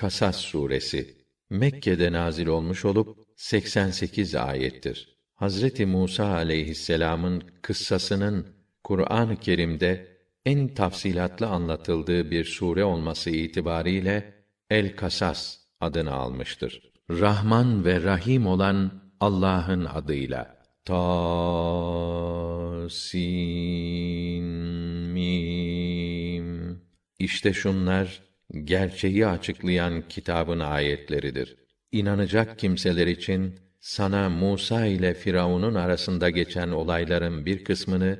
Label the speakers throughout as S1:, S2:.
S1: Kasas suresi Mekke'de nazil olmuş olup 88 ayettir. Hazreti Musa aleyhisselam'ın kıssasının Kur'an-ı Kerim'de en tafsilatlı anlatıldığı bir sure olması itibariyle El Kasas adını almıştır. Rahman ve Rahim olan Allah'ın adıyla. Ta sin mim. İşte şunlar gerçeği açıklayan kitabın ayetleridir. İnanacak kimseler için sana Musa ile Firavun'un arasında geçen olayların bir kısmını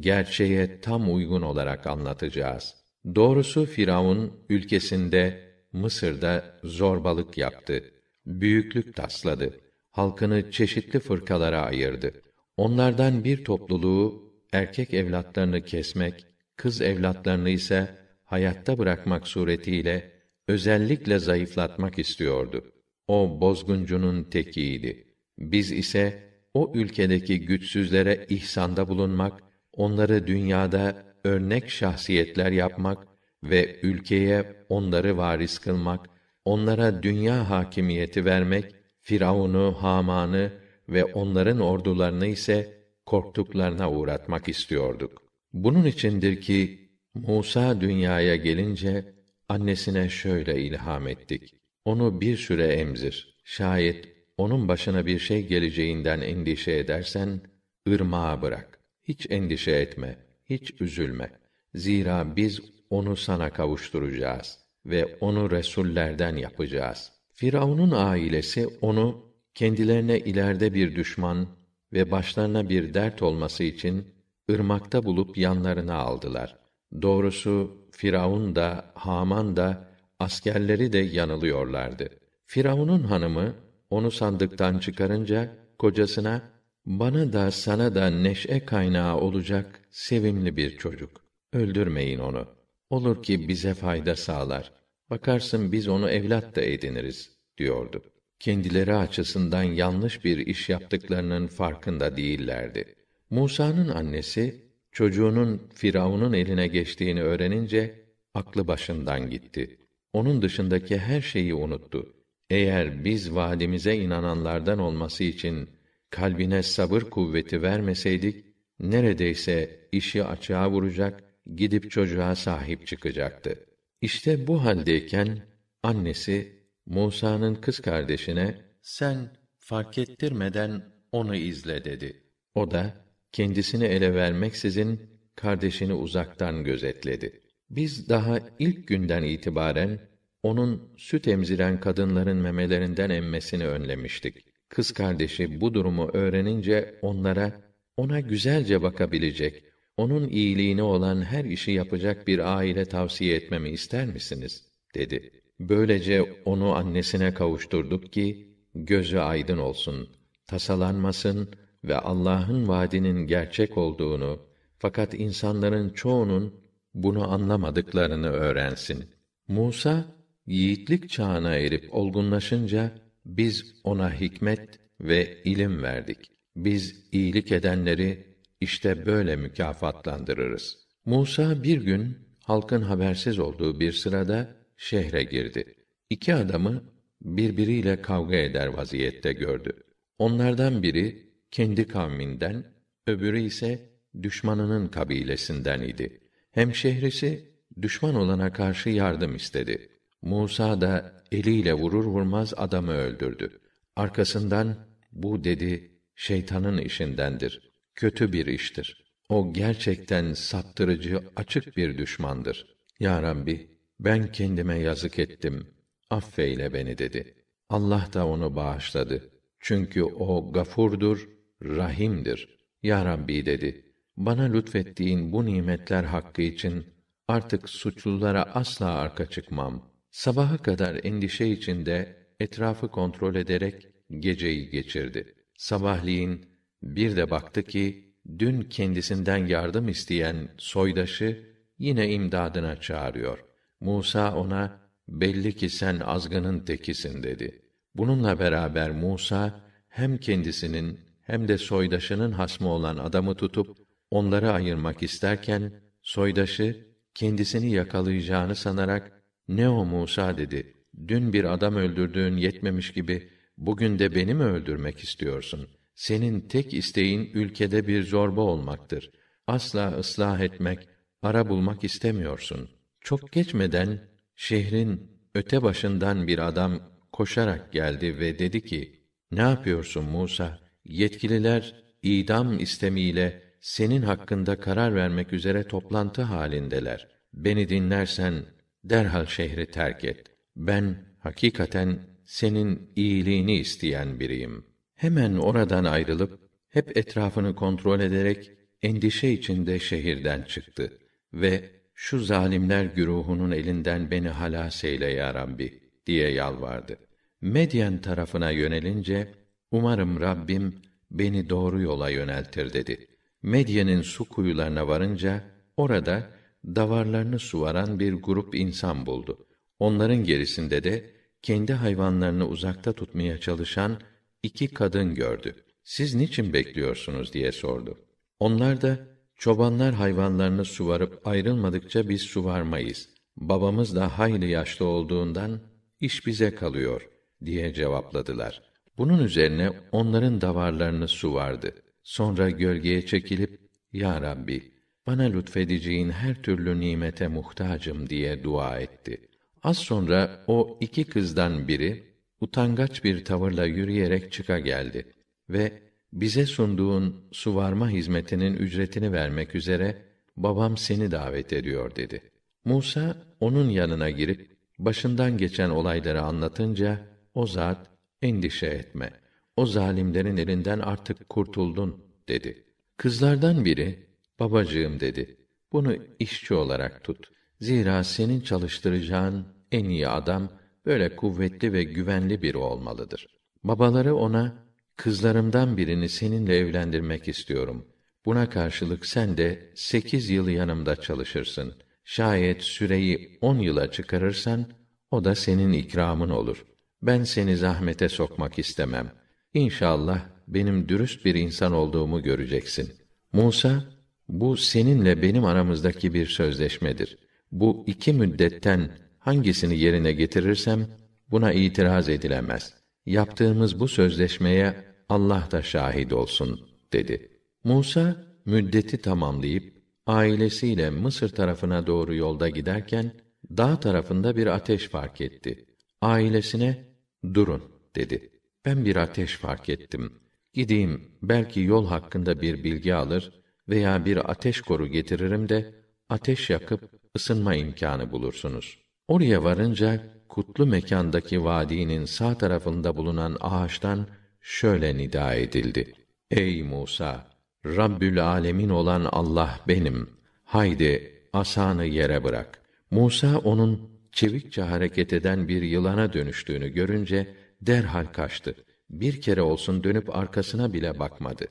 S1: gerçeğe tam uygun olarak anlatacağız. Doğrusu Firavun ülkesinde Mısır'da zorbalık yaptı. Büyüklük tasladı. Halkını çeşitli fırkalara ayırdı. Onlardan bir topluluğu erkek evlatlarını kesmek, kız evlatlarını ise hayatta bırakmak suretiyle özellikle zayıflatmak istiyordu. O bozguncunun tekiydi. Biz ise o ülkedeki güçsüzlere ihsanda bulunmak, onları dünyada örnek şahsiyetler yapmak ve ülkeye onları varis kılmak, onlara dünya hakimiyeti vermek, Firavun'u, Haman'ı ve onların ordularını ise korktuklarına uğratmak istiyorduk. Bunun içindir ki Musa dünyaya gelince annesine şöyle ilham ettik. Onu bir süre emzir. Şayet onun başına bir şey geleceğinden endişe edersen ırmağa bırak. Hiç endişe etme, hiç üzülme. Zira biz onu sana kavuşturacağız ve onu resullerden yapacağız. Firavun'un ailesi onu kendilerine ileride bir düşman ve başlarına bir dert olması için ırmakta bulup yanlarına aldılar. Doğrusu Firavun da Haman da askerleri de yanılıyorlardı. Firavun'un hanımı onu sandıktan çıkarınca kocasına bana da sana da neşe kaynağı olacak sevimli bir çocuk. Öldürmeyin onu. Olur ki bize fayda sağlar. Bakarsın biz onu evlat da ediniriz diyordu. Kendileri açısından yanlış bir iş yaptıklarının farkında değillerdi. Musa'nın annesi çocuğunun Firavun'un eline geçtiğini öğrenince aklı başından gitti. Onun dışındaki her şeyi unuttu. Eğer biz vaadimize inananlardan olması için kalbine sabır kuvveti vermeseydik neredeyse işi açığa vuracak, gidip çocuğa sahip çıkacaktı. İşte bu haldeyken annesi Musa'nın kız kardeşine sen fark ettirmeden onu izle dedi. O da kendisini ele vermeksizin kardeşini uzaktan gözetledi. Biz daha ilk günden itibaren onun süt emziren kadınların memelerinden emmesini önlemiştik. Kız kardeşi bu durumu öğrenince onlara ona güzelce bakabilecek, onun iyiliğine olan her işi yapacak bir aile tavsiye etmemi ister misiniz? dedi. Böylece onu annesine kavuşturduk ki gözü aydın olsun, tasalanmasın ve Allah'ın vaadinin gerçek olduğunu fakat insanların çoğunun bunu anlamadıklarını öğrensin. Musa yiğitlik çağına erip olgunlaşınca biz ona hikmet ve ilim verdik. Biz iyilik edenleri işte böyle mükafatlandırırız. Musa bir gün halkın habersiz olduğu bir sırada şehre girdi. İki adamı birbiriyle kavga eder vaziyette gördü. Onlardan biri kendi kavminden, öbürü ise düşmanının kabilesinden idi. Hemşehrisi düşman olana karşı yardım istedi. Musa da eliyle vurur vurmaz adamı öldürdü. Arkasından bu dedi şeytanın işindendir. Kötü bir iştir. O gerçekten saptırıcı, açık bir düşmandır. Ya Rabbi, ben kendime yazık ettim. Affeyle beni dedi. Allah da onu bağışladı. Çünkü o gafurdur, rahimdir. Ya Rabbi dedi. Bana lütfettiğin bu nimetler hakkı için artık suçlulara asla arka çıkmam. Sabaha kadar endişe içinde etrafı kontrol ederek geceyi geçirdi. Sabahleyin bir de baktı ki dün kendisinden yardım isteyen soydaşı yine imdadına çağırıyor. Musa ona belli ki sen azgının tekisin dedi. Bununla beraber Musa hem kendisinin hem de soydaşının hasmı olan adamı tutup onları ayırmak isterken soydaşı kendisini yakalayacağını sanarak ne o Musa dedi. dün bir adam öldürdüğün yetmemiş gibi bugün de beni mi öldürmek istiyorsun? Senin tek isteğin ülkede bir zorba olmaktır. Asla ıslah etmek, ara bulmak istemiyorsun. Çok geçmeden şehrin öte başından bir adam koşarak geldi ve dedi ki: Ne yapıyorsun Musa? Yetkililer idam istemiyle senin hakkında karar vermek üzere toplantı halindeler. Beni dinlersen derhal şehri terk et. Ben hakikaten senin iyiliğini isteyen biriyim. Hemen oradan ayrılıp hep etrafını kontrol ederek endişe içinde şehirden çıktı ve şu zalimler güruhunun elinden beni halas eyle ya Rabbi diye yalvardı. Medyen tarafına yönelince umarım Rabbim beni doğru yola yöneltir dedi. Medyen'in su kuyularına varınca orada davarlarını suvaran bir grup insan buldu. Onların gerisinde de kendi hayvanlarını uzakta tutmaya çalışan iki kadın gördü. Siz niçin bekliyorsunuz diye sordu. Onlar da çobanlar hayvanlarını suvarıp ayrılmadıkça biz suvarmayız. Babamız da hayli yaşlı olduğundan iş bize kalıyor diye cevapladılar. Bunun üzerine onların davarlarını suvardı. Sonra gölgeye çekilip Ya Rabbi bana lütfedeceğin her türlü nimete muhtacım diye dua etti. Az sonra o iki kızdan biri utangaç bir tavırla yürüyerek çıka geldi ve bize sunduğun suvarma hizmetinin ücretini vermek üzere babam seni davet ediyor dedi. Musa onun yanına girip başından geçen olayları anlatınca o zat endişe etme. O zalimlerin elinden artık kurtuldun dedi. Kızlardan biri babacığım dedi. Bunu işçi olarak tut. Zira senin çalıştıracağın en iyi adam böyle kuvvetli ve güvenli biri olmalıdır. Babaları ona kızlarımdan birini seninle evlendirmek istiyorum. Buna karşılık sen de sekiz yıl yanımda çalışırsın. Şayet süreyi on yıla çıkarırsan, o da senin ikramın olur. Ben seni zahmete sokmak istemem. İnşallah benim dürüst bir insan olduğumu göreceksin. Musa, bu seninle benim aramızdaki bir sözleşmedir. Bu iki müddetten hangisini yerine getirirsem buna itiraz edilemez. Yaptığımız bu sözleşmeye Allah da şahit olsun dedi. Musa müddeti tamamlayıp ailesiyle Mısır tarafına doğru yolda giderken dağ tarafında bir ateş fark etti. Ailesine durun dedi. Ben bir ateş fark ettim. Gideyim belki yol hakkında bir bilgi alır veya bir ateş koru getiririm de ateş yakıp ısınma imkanı bulursunuz. Oraya varınca kutlu mekandaki vadinin sağ tarafında bulunan ağaçtan şöyle nida edildi. Ey Musa! Rabbül alemin olan Allah benim. Haydi asanı yere bırak. Musa onun çevikçe hareket eden bir yılana dönüştüğünü görünce derhal kaçtı. Bir kere olsun dönüp arkasına bile bakmadı.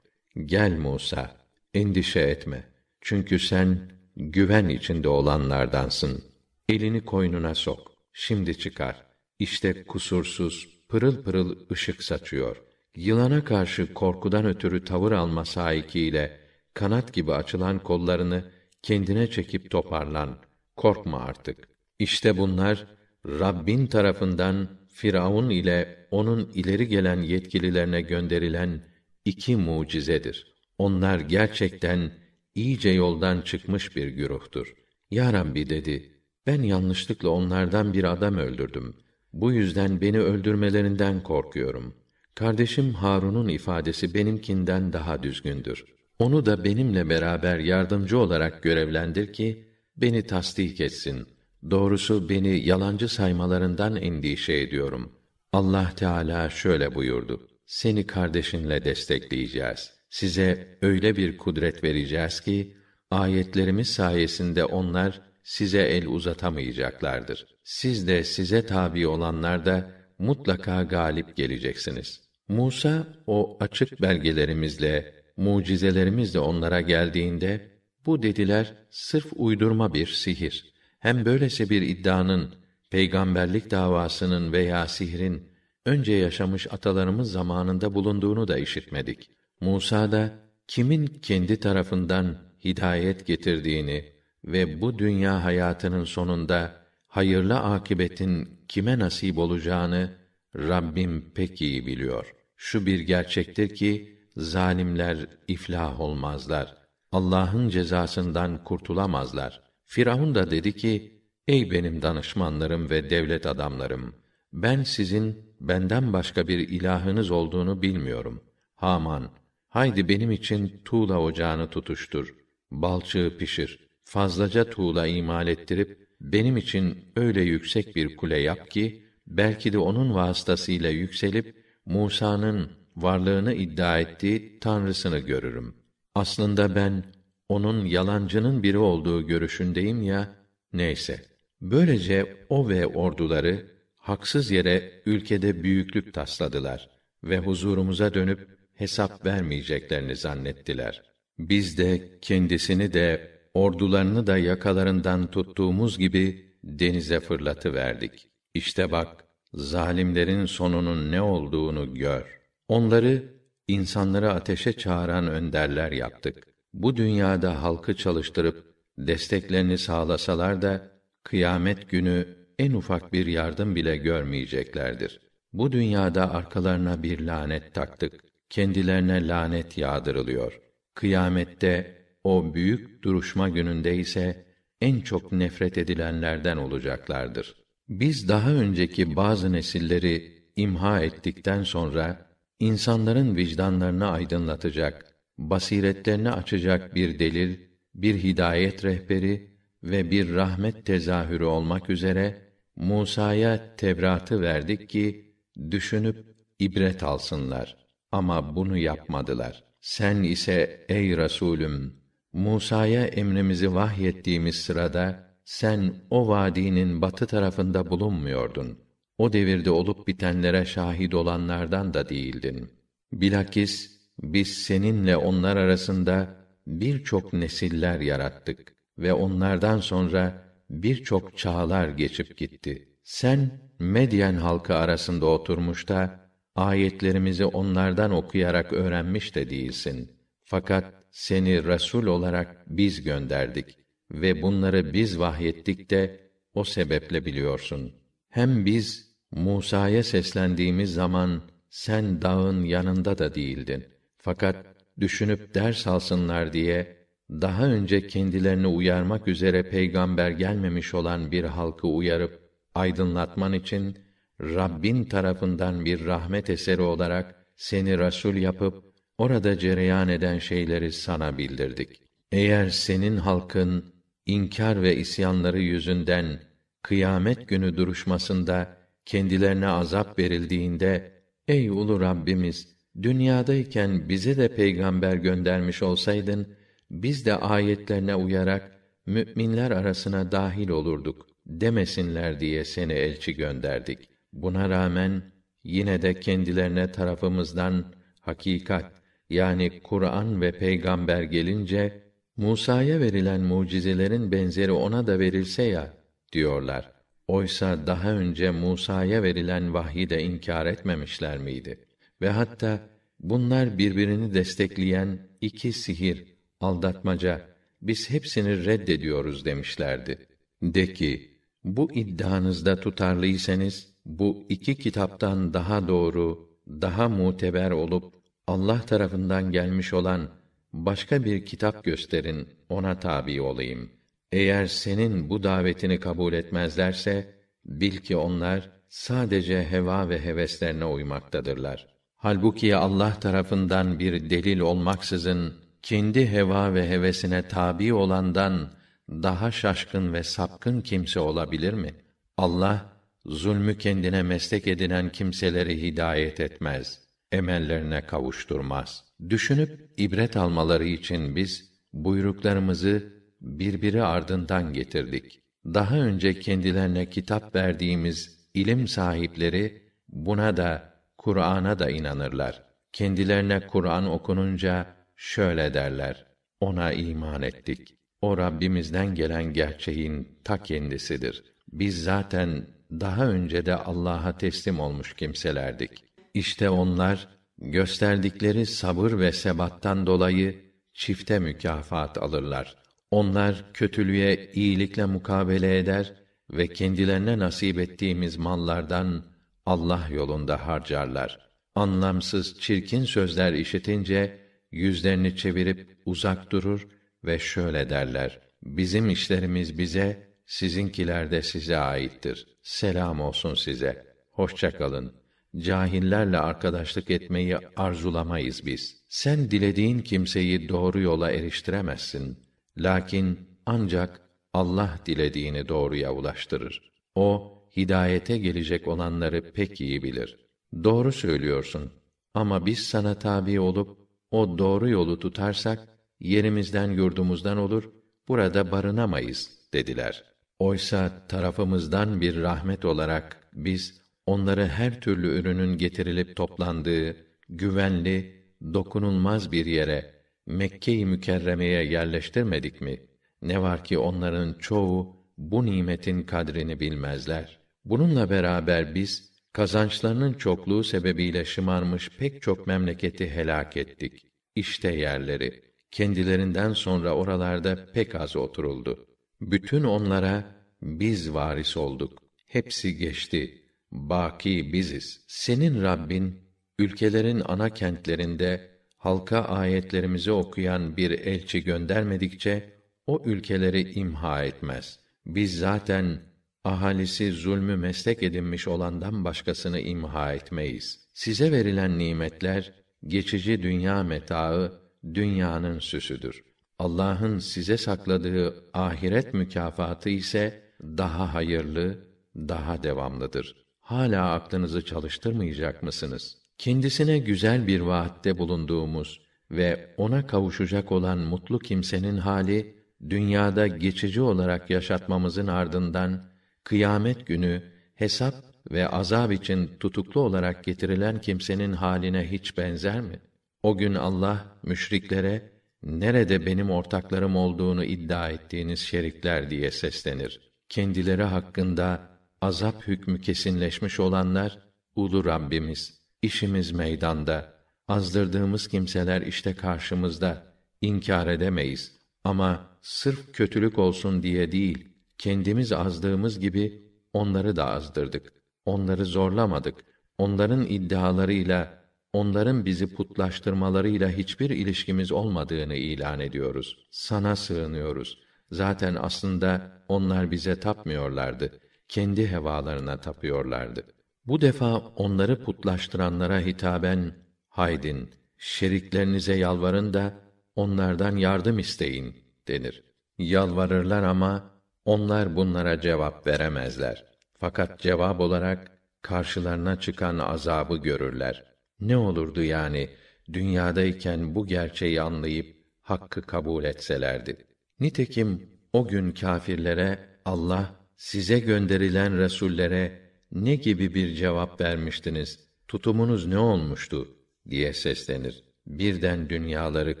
S1: Gel Musa, endişe etme. Çünkü sen güven içinde olanlardansın. Elini koynuna sok. Şimdi çıkar. İşte kusursuz, pırıl pırıl ışık saçıyor. Yılana karşı korkudan ötürü tavır alma sahikiyle kanat gibi açılan kollarını kendine çekip toparlan. Korkma artık. İşte bunlar Rabbin tarafından Firavun ile onun ileri gelen yetkililerine gönderilen iki mucizedir. Onlar gerçekten iyice yoldan çıkmış bir güruhtur. Ya Rabbi dedi, ben yanlışlıkla onlardan bir adam öldürdüm. Bu yüzden beni öldürmelerinden korkuyorum. Kardeşim Harun'un ifadesi benimkinden daha düzgündür. Onu da benimle beraber yardımcı olarak görevlendir ki beni tasdik etsin. Doğrusu beni yalancı saymalarından endişe ediyorum. Allah Teala şöyle buyurdu: Seni kardeşinle destekleyeceğiz. Size öyle bir kudret vereceğiz ki ayetlerimiz sayesinde onlar size el uzatamayacaklardır. Siz de size tabi olanlar da mutlaka galip geleceksiniz. Musa o açık belgelerimizle, mucizelerimizle onlara geldiğinde bu dediler sırf uydurma bir sihir. Hem böylesi bir iddianın peygamberlik davasının veya sihrin önce yaşamış atalarımız zamanında bulunduğunu da işitmedik. Musa da kimin kendi tarafından hidayet getirdiğini ve bu dünya hayatının sonunda hayırlı akibetin kime nasip olacağını Rabbim pek iyi biliyor. Şu bir gerçektir ki zalimler iflah olmazlar. Allah'ın cezasından kurtulamazlar. Firavun da dedi ki: Ey benim danışmanlarım ve devlet adamlarım, ben sizin benden başka bir ilahınız olduğunu bilmiyorum. Haman, haydi benim için tuğla ocağını tutuştur. Balçığı pişir. Fazlaca tuğla imal ettirip benim için öyle yüksek bir kule yap ki belki de onun vasıtasıyla yükselip Musa'nın varlığını iddia ettiği tanrısını görürüm. Aslında ben onun yalancının biri olduğu görüşündeyim ya. Neyse. Böylece o ve orduları haksız yere ülkede büyüklük tasladılar ve huzurumuza dönüp hesap vermeyeceklerini zannettiler. Biz de kendisini de ordularını da yakalarından tuttuğumuz gibi denize fırlatı verdik. İşte bak, zalimlerin sonunun ne olduğunu gör. Onları insanları ateşe çağıran önderler yaptık. Bu dünyada halkı çalıştırıp desteklerini sağlasalar da kıyamet günü en ufak bir yardım bile görmeyeceklerdir. Bu dünyada arkalarına bir lanet taktık. Kendilerine lanet yağdırılıyor. Kıyamette o büyük duruşma gününde ise en çok nefret edilenlerden olacaklardır. Biz daha önceki bazı nesilleri imha ettikten sonra insanların vicdanlarını aydınlatacak, basiretlerini açacak bir delil, bir hidayet rehberi ve bir rahmet tezahürü olmak üzere Musa'ya Tevrat'ı verdik ki düşünüp ibret alsınlar. Ama bunu yapmadılar. Sen ise ey Resulüm Musa'ya emrimizi vahyettiğimiz sırada sen o vadinin batı tarafında bulunmuyordun. O devirde olup bitenlere şahit olanlardan da değildin. Bilakis biz seninle onlar arasında birçok nesiller yarattık ve onlardan sonra birçok çağlar geçip gitti. Sen Medyen halkı arasında oturmuş da ayetlerimizi onlardan okuyarak öğrenmiş de değilsin. Fakat seni resul olarak biz gönderdik ve bunları biz vahyettik de o sebeple biliyorsun. Hem biz Musa'ya seslendiğimiz zaman sen dağın yanında da değildin. Fakat düşünüp ders alsınlar diye daha önce kendilerini uyarmak üzere peygamber gelmemiş olan bir halkı uyarıp aydınlatman için Rabbin tarafından bir rahmet eseri olarak seni rasul yapıp orada cereyan eden şeyleri sana bildirdik. Eğer senin halkın inkar ve isyanları yüzünden kıyamet günü duruşmasında kendilerine azap verildiğinde ey ulu Rabbimiz dünyadayken bize de peygamber göndermiş olsaydın biz de ayetlerine uyarak müminler arasına dahil olurduk demesinler diye seni elçi gönderdik. Buna rağmen yine de kendilerine tarafımızdan hakikat yani Kur'an ve peygamber gelince Musa'ya verilen mucizelerin benzeri ona da verilse ya diyorlar. Oysa daha önce Musa'ya verilen vahyi de inkar etmemişler miydi? Ve hatta bunlar birbirini destekleyen iki sihir, aldatmaca, biz hepsini reddediyoruz demişlerdi. De ki, bu iddianızda tutarlıysanız, bu iki kitaptan daha doğru, daha muteber olup, Allah tarafından gelmiş olan başka bir kitap gösterin, ona tabi olayım. Eğer senin bu davetini kabul etmezlerse, bil ki onlar sadece heva ve heveslerine uymaktadırlar. Halbuki Allah tarafından bir delil olmaksızın kendi heva ve hevesine tabi olandan daha şaşkın ve sapkın kimse olabilir mi? Allah zulmü kendine meslek edinen kimseleri hidayet etmez, emellerine kavuşturmaz. Düşünüp ibret almaları için biz buyruklarımızı birbiri ardından getirdik. Daha önce kendilerine kitap verdiğimiz ilim sahipleri buna da Kur'an'a da inanırlar. Kendilerine Kur'an okununca şöyle derler: Ona iman ettik. O Rabbimizden gelen gerçeğin ta kendisidir. Biz zaten daha önce de Allah'a teslim olmuş kimselerdik. İşte onlar gösterdikleri sabır ve sebattan dolayı çifte mükafat alırlar. Onlar kötülüğe iyilikle mukabele eder ve kendilerine nasip ettiğimiz mallardan Allah yolunda harcarlar. Anlamsız, çirkin sözler işitince yüzlerini çevirip uzak durur ve şöyle derler: Bizim işlerimiz bize, sizinkiler de size aittir. Selam olsun size. Hoşça kalın. Cahillerle arkadaşlık etmeyi arzulamayız biz. Sen dilediğin kimseyi doğru yola eriştiremezsin. Lakin ancak Allah dilediğini doğruya ulaştırır. O hidayete gelecek olanları pek iyi bilir. Doğru söylüyorsun. Ama biz sana tabi olup o doğru yolu tutarsak yerimizden yurdumuzdan olur, burada barınamayız dediler. Oysa tarafımızdan bir rahmet olarak biz onları her türlü ürünün getirilip toplandığı güvenli, dokunulmaz bir yere Mekke-i Mükerreme'ye yerleştirmedik mi? Ne var ki onların çoğu bu nimetin kadrini bilmezler. Bununla beraber biz kazançlarının çokluğu sebebiyle şımarmış pek çok memleketi helak ettik. İşte yerleri. Kendilerinden sonra oralarda pek az oturuldu. Bütün onlara biz varis olduk. Hepsi geçti. Baki biziz. Senin Rabbin ülkelerin ana kentlerinde halka ayetlerimizi okuyan bir elçi göndermedikçe o ülkeleri imha etmez. Biz zaten ahalisi zulmü meslek edinmiş olandan başkasını imha etmeyiz. Size verilen nimetler geçici dünya metaı, dünyanın süsüdür. Allah'ın size sakladığı ahiret mükafatı ise daha hayırlı, daha devamlıdır. Hala aklınızı çalıştırmayacak mısınız? Kendisine güzel bir vaatte bulunduğumuz ve ona kavuşacak olan mutlu kimsenin hali dünyada geçici olarak yaşatmamızın ardından kıyamet günü hesap ve azab için tutuklu olarak getirilen kimsenin haline hiç benzer mi? O gün Allah müşriklere nerede benim ortaklarım olduğunu iddia ettiğiniz şerikler diye seslenir. Kendileri hakkında azap hükmü kesinleşmiş olanlar ulu Rabbimiz işimiz meydanda azdırdığımız kimseler işte karşımızda inkar edemeyiz ama sırf kötülük olsun diye değil kendimiz azdığımız gibi onları da azdırdık. Onları zorlamadık. Onların iddialarıyla onların bizi putlaştırmalarıyla hiçbir ilişkimiz olmadığını ilan ediyoruz. Sana sığınıyoruz. Zaten aslında onlar bize tapmıyorlardı. Kendi hevalarına tapıyorlardı. Bu defa onları putlaştıranlara hitaben, haydin, şeriklerinize yalvarın da, onlardan yardım isteyin, denir. Yalvarırlar ama, onlar bunlara cevap veremezler. Fakat cevap olarak, karşılarına çıkan azabı görürler. Ne olurdu yani, dünyadayken bu gerçeği anlayıp, hakkı kabul etselerdi. Nitekim, o gün kâfirlere, Allah, size gönderilen resullere ne gibi bir cevap vermiştiniz? Tutumunuz ne olmuştu? diye seslenir. Birden dünyaları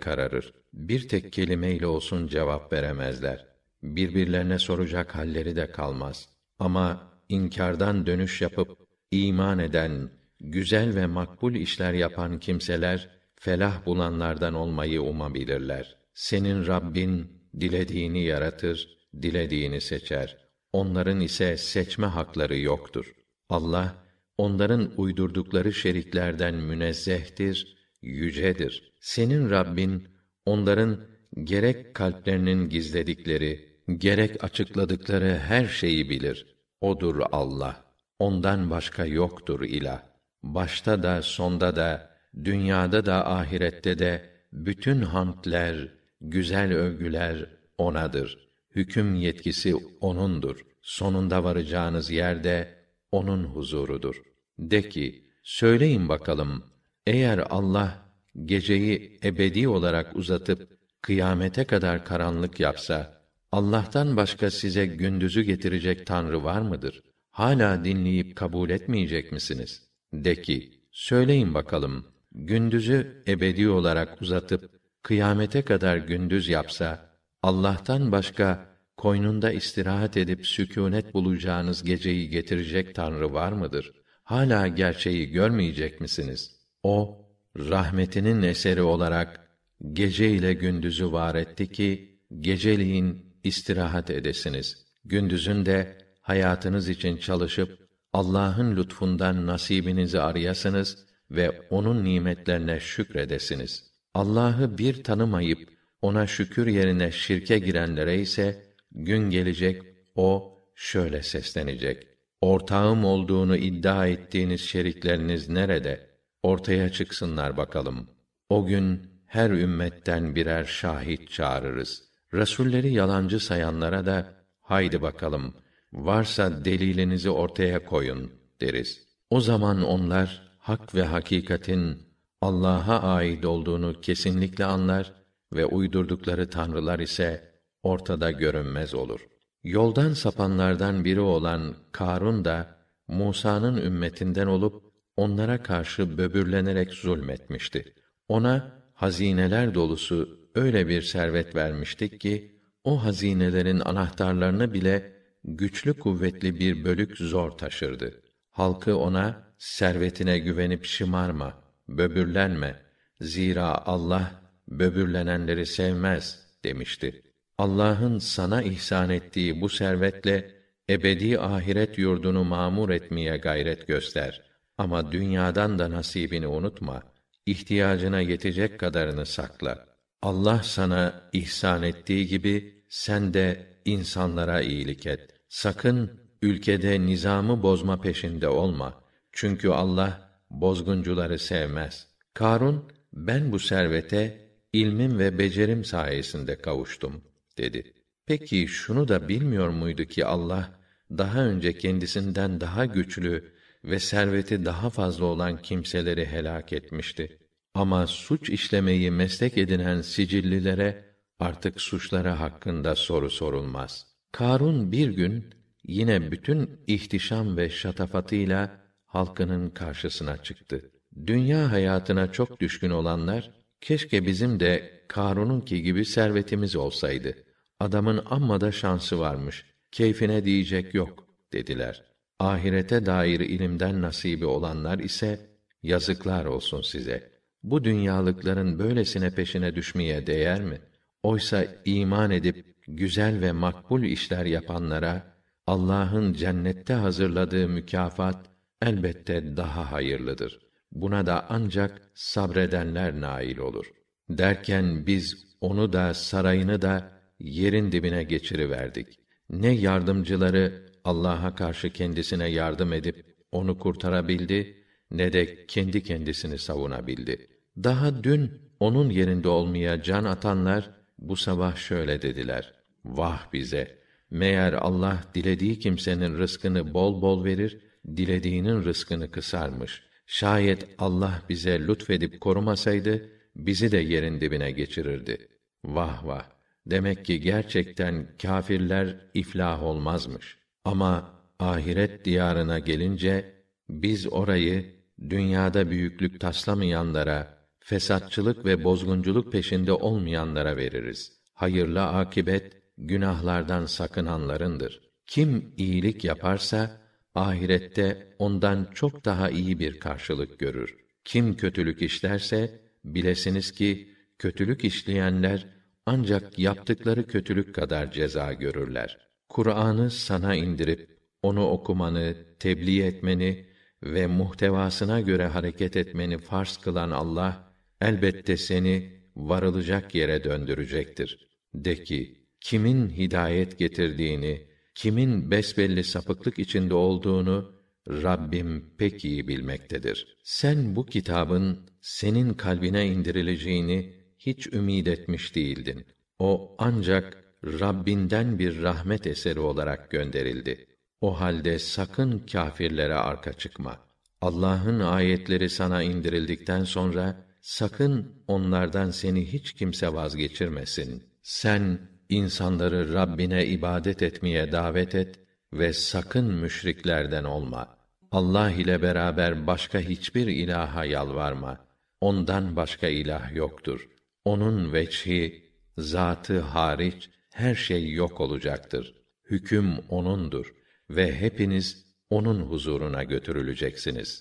S1: kararır. Bir tek kelimeyle olsun cevap veremezler. Birbirlerine soracak halleri de kalmaz. Ama inkardan dönüş yapıp iman eden, güzel ve makbul işler yapan kimseler felah bulanlardan olmayı umabilirler. Senin Rabbin dilediğini yaratır, dilediğini seçer onların ise seçme hakları yoktur. Allah onların uydurdukları şeriklerden münezzehtir, yücedir. Senin Rabbin onların gerek kalplerinin gizledikleri, gerek açıkladıkları her şeyi bilir. Odur Allah. Ondan başka yoktur ilah. Başta da sonda da dünyada da ahirette de bütün hamdler, güzel övgüler onadır hüküm yetkisi onundur. Sonunda varacağınız yerde onun huzurudur. De ki, söyleyin bakalım, eğer Allah geceyi ebedi olarak uzatıp kıyamete kadar karanlık yapsa, Allah'tan başka size gündüzü getirecek Tanrı var mıdır? Hala dinleyip kabul etmeyecek misiniz? De ki, söyleyin bakalım, gündüzü ebedi olarak uzatıp kıyamete kadar gündüz yapsa, Allah'tan başka koynunda istirahat edip sükûnet bulacağınız geceyi getirecek Tanrı var mıdır? Hala gerçeği görmeyecek misiniz? O rahmetinin eseri olarak gece ile gündüzü var etti ki geceliğin istirahat edesiniz. Gündüzün de hayatınız için çalışıp Allah'ın lütfundan nasibinizi arayasınız ve onun nimetlerine şükredesiniz. Allah'ı bir tanımayıp ona şükür yerine şirke girenlere ise gün gelecek o şöyle seslenecek. Ortağım olduğunu iddia ettiğiniz şerikleriniz nerede? Ortaya çıksınlar bakalım. O gün her ümmetten birer şahit çağırırız. Resulleri yalancı sayanlara da haydi bakalım varsa delilinizi ortaya koyun deriz. O zaman onlar hak ve hakikatin Allah'a ait olduğunu kesinlikle anlar ve uydurdukları tanrılar ise ortada görünmez olur. Yoldan sapanlardan biri olan Karun da Musa'nın ümmetinden olup onlara karşı böbürlenerek zulmetmişti. Ona hazineler dolusu öyle bir servet vermiştik ki o hazinelerin anahtarlarını bile güçlü kuvvetli bir bölük zor taşırdı. Halkı ona servetine güvenip şımarma, böbürlenme. Zira Allah böbürlenenleri sevmez demişti. Allah'ın sana ihsan ettiği bu servetle ebedi ahiret yurdunu mamur etmeye gayret göster. Ama dünyadan da nasibini unutma. İhtiyacına yetecek kadarını sakla. Allah sana ihsan ettiği gibi sen de insanlara iyilik et. Sakın ülkede nizamı bozma peşinde olma. Çünkü Allah bozguncuları sevmez. Karun ben bu servete ilmim ve becerim sayesinde kavuştum dedi. Peki şunu da bilmiyor muydu ki Allah daha önce kendisinden daha güçlü ve serveti daha fazla olan kimseleri helak etmişti. Ama suç işlemeyi meslek edinen sicillilere artık suçları hakkında soru sorulmaz. Karun bir gün yine bütün ihtişam ve şatafatıyla halkının karşısına çıktı. Dünya hayatına çok düşkün olanlar keşke bizim de Karun'unki gibi servetimiz olsaydı. Adamın amma da şansı varmış. Keyfine diyecek yok dediler. Ahirete dair ilimden nasibi olanlar ise yazıklar olsun size. Bu dünyalıkların böylesine peşine düşmeye değer mi? Oysa iman edip güzel ve makbul işler yapanlara Allah'ın cennette hazırladığı mükafat elbette daha hayırlıdır. Buna da ancak sabredenler nail olur. Derken biz onu da sarayını da yerin dibine geçiriverdik. Ne yardımcıları Allah'a karşı kendisine yardım edip onu kurtarabildi ne de kendi kendisini savunabildi. Daha dün onun yerinde olmaya can atanlar bu sabah şöyle dediler: Vah bize! Meğer Allah dilediği kimsenin rızkını bol bol verir, dilediğinin rızkını kısarmış. Şayet Allah bize lütfedip korumasaydı bizi de yerin dibine geçirirdi. Vah vah! Demek ki gerçekten kâfirler iflah olmazmış. Ama ahiret diyarına gelince biz orayı dünyada büyüklük taslamayanlara, fesatçılık ve bozgunculuk peşinde olmayanlara veririz. Hayırlı akibet günahlardan sakınanlarındır. Kim iyilik yaparsa ahirette ondan çok daha iyi bir karşılık görür. Kim kötülük işlerse bilesiniz ki kötülük işleyenler ancak yaptıkları kötülük kadar ceza görürler. Kur'an'ı sana indirip onu okumanı, tebliğ etmeni ve muhtevasına göre hareket etmeni farz kılan Allah elbette seni varılacak yere döndürecektir. De ki, kimin hidayet getirdiğini, kimin besbelli sapıklık içinde olduğunu Rabbim pek iyi bilmektedir. Sen bu kitabın senin kalbine indirileceğini hiç ümid etmiş değildin. O ancak Rabbinden bir rahmet eseri olarak gönderildi. O halde sakın kâfirlere arka çıkma. Allah'ın ayetleri sana indirildikten sonra sakın onlardan seni hiç kimse vazgeçirmesin. Sen insanları Rabbine ibadet etmeye davet et ve sakın müşriklerden olma. Allah ile beraber başka hiçbir ilaha yalvarma. Ondan başka ilah yoktur. Onun veçhi, zatı hariç her şey yok olacaktır. Hüküm onundur ve hepiniz onun huzuruna götürüleceksiniz.